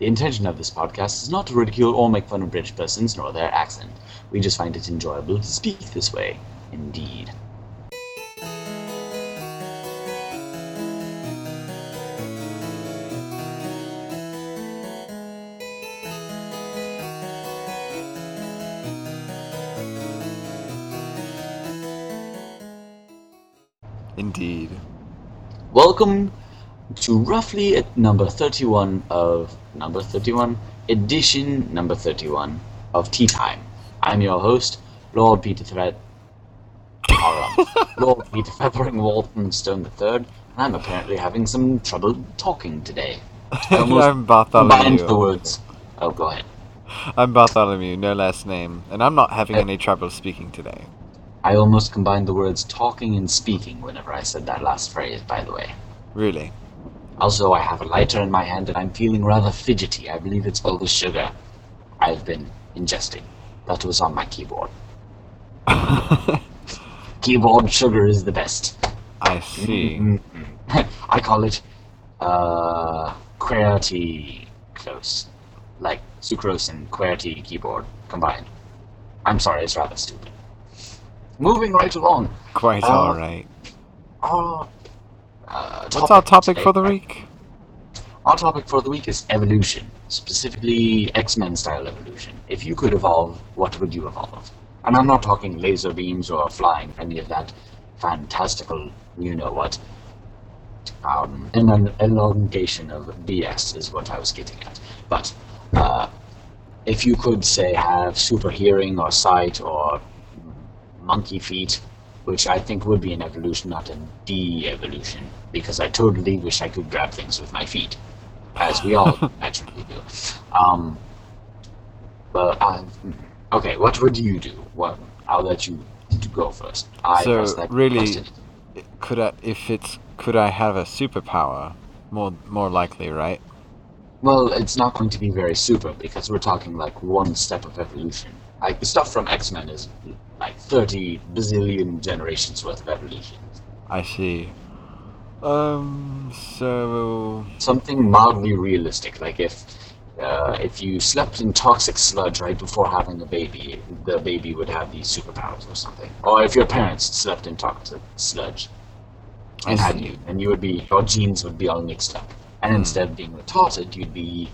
The intention of this podcast is not to ridicule or make fun of British persons nor their accent. We just find it enjoyable to speak this way. Indeed. Indeed. Welcome to roughly at number 31 of number 31 edition number 31 of Tea Time. I'm your host, Lord Peter Thread. Lord Peter Feathering Walthamstone III, and I'm apparently having some trouble talking today. I i'm combined Bartholomew. the words. Oh, go ahead. I'm Bartholomew, no last name, and I'm not having Uh, any trouble speaking today. I almost combined the words talking and speaking whenever I said that last phrase, by the way. Really. Also, I have a lighter in my hand and I'm feeling rather fidgety. I believe it's all the sugar I've been ingesting. That was on my keyboard. Keyboard sugar is the best. I see. I call it, uh, QWERTY close. Like sucrose and QWERTY keyboard combined. I'm sorry, it's rather stupid. Moving right along. Quite Uh, alright. Our, uh, What's our topic today- for the week? Our topic for the week is evolution, specifically X-Men style evolution. If you could evolve, what would you evolve? And I'm not talking laser beams or flying, any of that fantastical, you know what. Um, an elongation of BS is what I was getting at. But uh, if you could say have super hearing or sight or monkey feet, which I think would be an evolution, not a de-evolution, because I totally wish I could grab things with my feet, as we all naturally do. Um, but uh, okay, what would you do? What I'll let you go first. I So, that really- Could I, if it's, could I have a superpower? More, more likely, right? Well, it's not going to be very super because we're talking like one step of evolution. Like the stuff from X Men is like thirty bazillion generations worth of evolution. I see. Um, so, something mildly realistic. Like if uh, if you slept in toxic sludge right before having a baby, the baby would have these superpowers or something. Or if your parents slept in toxic sludge and had you, and you would be your genes would be all mixed up. And Hmm. instead of being retarded, you'd be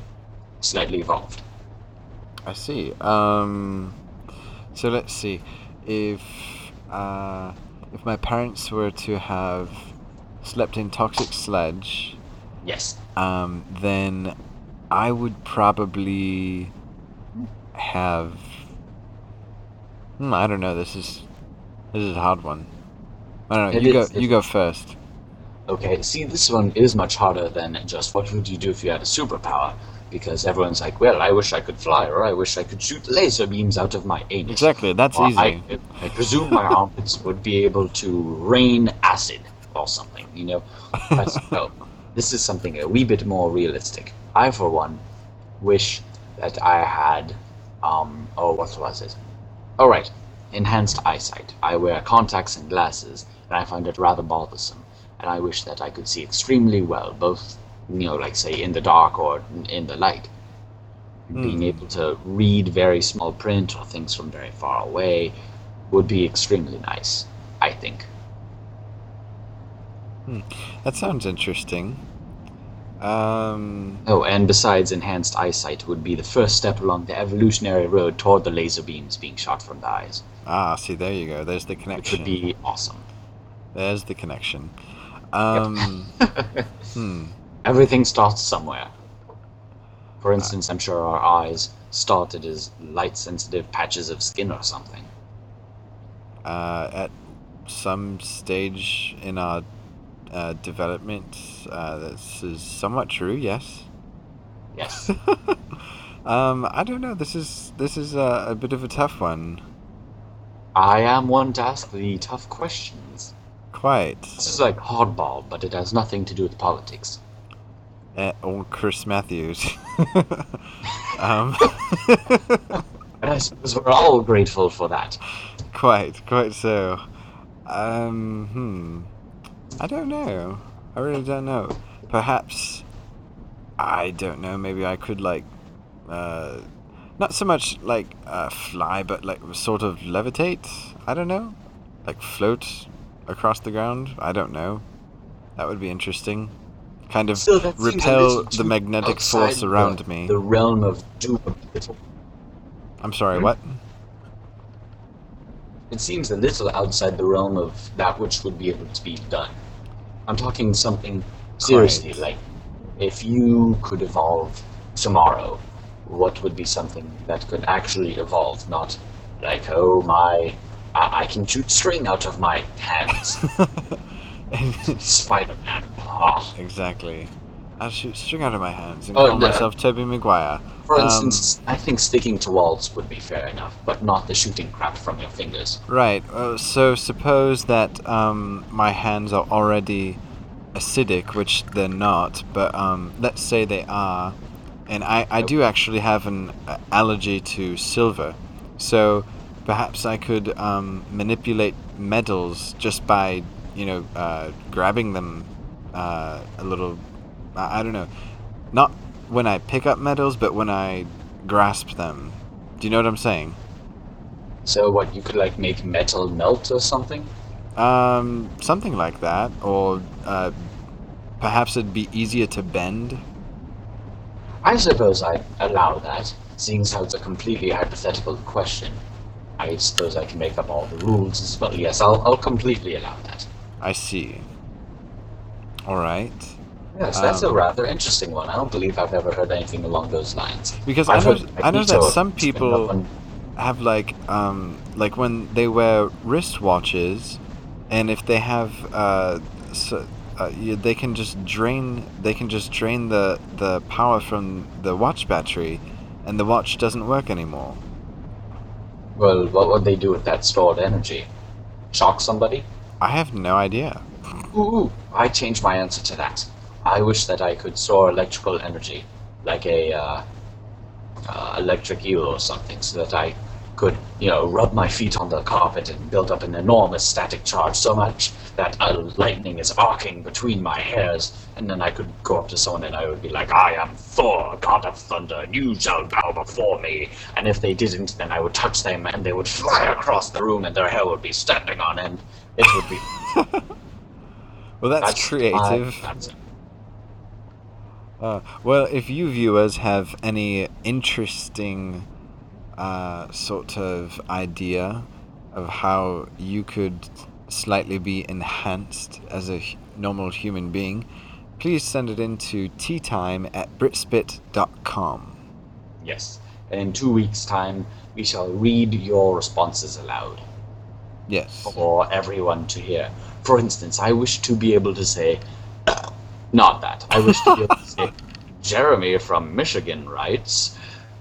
slightly evolved. I see. Um, so let's see. If uh, if my parents were to have slept in toxic sludge, Yes. um, then I would probably have. Hmm, I don't know. This is this is a hard one. I don't know. It you is- go. You go first. Okay, see, this one is much harder than just what would you do if you had a superpower? Because everyone's like, well, I wish I could fly, or I wish I could shoot laser beams out of my anus. Exactly. That's Or easy. I, I presume my armpits would be able to rain acid or something, you know? But no, this is something a wee bit more realistic. I, for one, wish that I had, um, oh, what was it? Oh, right, enhanced eyesight. I wear contacts and glasses, and I find it rather bothersome. And I wish that I could see extremely well, both, you know, like, say, in the dark or in the light being Hmm. able to read very small print or things from very far away would be extremely nice, I think. That sounds interesting. Um, Oh, and besides, enhanced eyesight would be the first step along the evolutionary road toward the laser beams being shot from the eyes, ah, see, there you go. There's the which connection. would be awesome. There's the connection. Um, hmm. Everything starts somewhere. For instance, I'm sure our eyes started as light sensitive patches of skin or something. Uh, at some stage in our uh, development, uh, this is somewhat true. Yes. Yes. um, I don't know. This is this is a, a bit of a tough one. I am one to ask the tough questions. Quite. This is like hardball, but it has nothing to do with politics. Uh, old Chris Matthews. um, And I suppose we're all grateful for that. quite, quite so. Um, hmm. I don't know. I really don't know. Perhaps I don't know. Maybe I could like, uh, not so much like uh, fly, but like sort of levitate. I don't know, like float across the ground. I don't know. That would be interesting. Kind of So that seems a repel the magnetic force the- around me. The realm of doable. I'm sorry. Hmm? What? It seems a little outside the realm of that which would be able to be done. I'm talking something seriously, Quite. like if you could evolve tomorrow, what would be something that could actually evolve, not like, oh my, I, I can shoot string out of my hands. Spider Man. Ah. exactly. I'll shoot string out of my hands and Oh, call yeah. myself Tobey Maguire. For Um, instance, I think sticking to walls would be fair enough, but not the shooting crap from your fingers. Right. Uh, so suppose that um, my hands are already acidic, which they're not, but um, let's say they are, and I, I do actually have an uh, allergy to silver, so perhaps I could um, manipulate metals just by you know uh, grabbing them uh, a little. I, I don't know, not when I pick up metals, but when I grasp them. Do you know what I'm saying? So what, you could like make metal melt or something? Um, something like that, or uh, perhaps it'd be easier to bend. I suppose I allow that, seeing as how it's a completely hypothetical question. I suppose I can make up all the rules as well. Yes, I'll, I'll completely allow that. I see. All right, Yes, that's a Um, rather interesting one. I don't believe I've ever heard anything along those lines. because I I've know I know that some people on- have like um like when they wear wristwatches, and if they have uh, so, uh you, they can just drain they can just drain the the power from the watch battery, and the watch doesn't work anymore. Well, what would they do with that stored energy? Shock somebody? I have no idea. Ooh, I changed my answer to that. I wish that I could store electrical energy, like a uh, uh, electric eel or something, so that I could, you know, rub my feet on the carpet and build up an enormous static charge so much that uh, lightning is arcing between my hairs, and then I could go up to someone and I would be like, I am Thor, god of thunder, and you shall bow before me. And if they didn't, then I would touch them and they would fly across the room and their hair would be standing on end. It would be Well, that's, my- creative. that's- Uh, well, if you viewers have any interesting uh, sort of idea of how you could slightly be enhanced as a normal human being, please send it in to teatime at britspit.com. Yes. And in two weeks' time, we shall read your responses aloud Yes. for everyone to hear. For instance, I wish to be able to say, not that. I wish to be able to say, Jeremy from Michigan writes,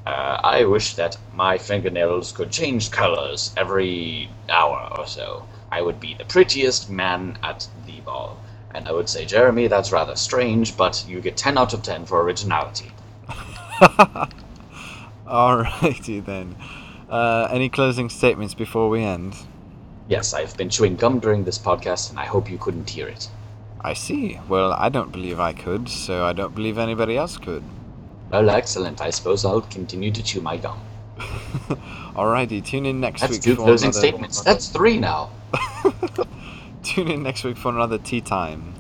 uh, I wish that my fingernails could change colors every hour or so. I would be the prettiest man at the ball. And I would say, Jeremy, that's rather strange, but you get 10 out of 10 for originality. Alrighty then. Uh, any closing statements before we end? Yes, I've been chewing gum during this podcast, and I hope you couldn't hear it. I see. Well, I don't believe I could, so I don't believe anybody else could. Well, excellent. I suppose I'll continue to chew my gum. Alrighty, tune in next That's week two for closing another... statements. That's three now. Tune in next week for another tea time.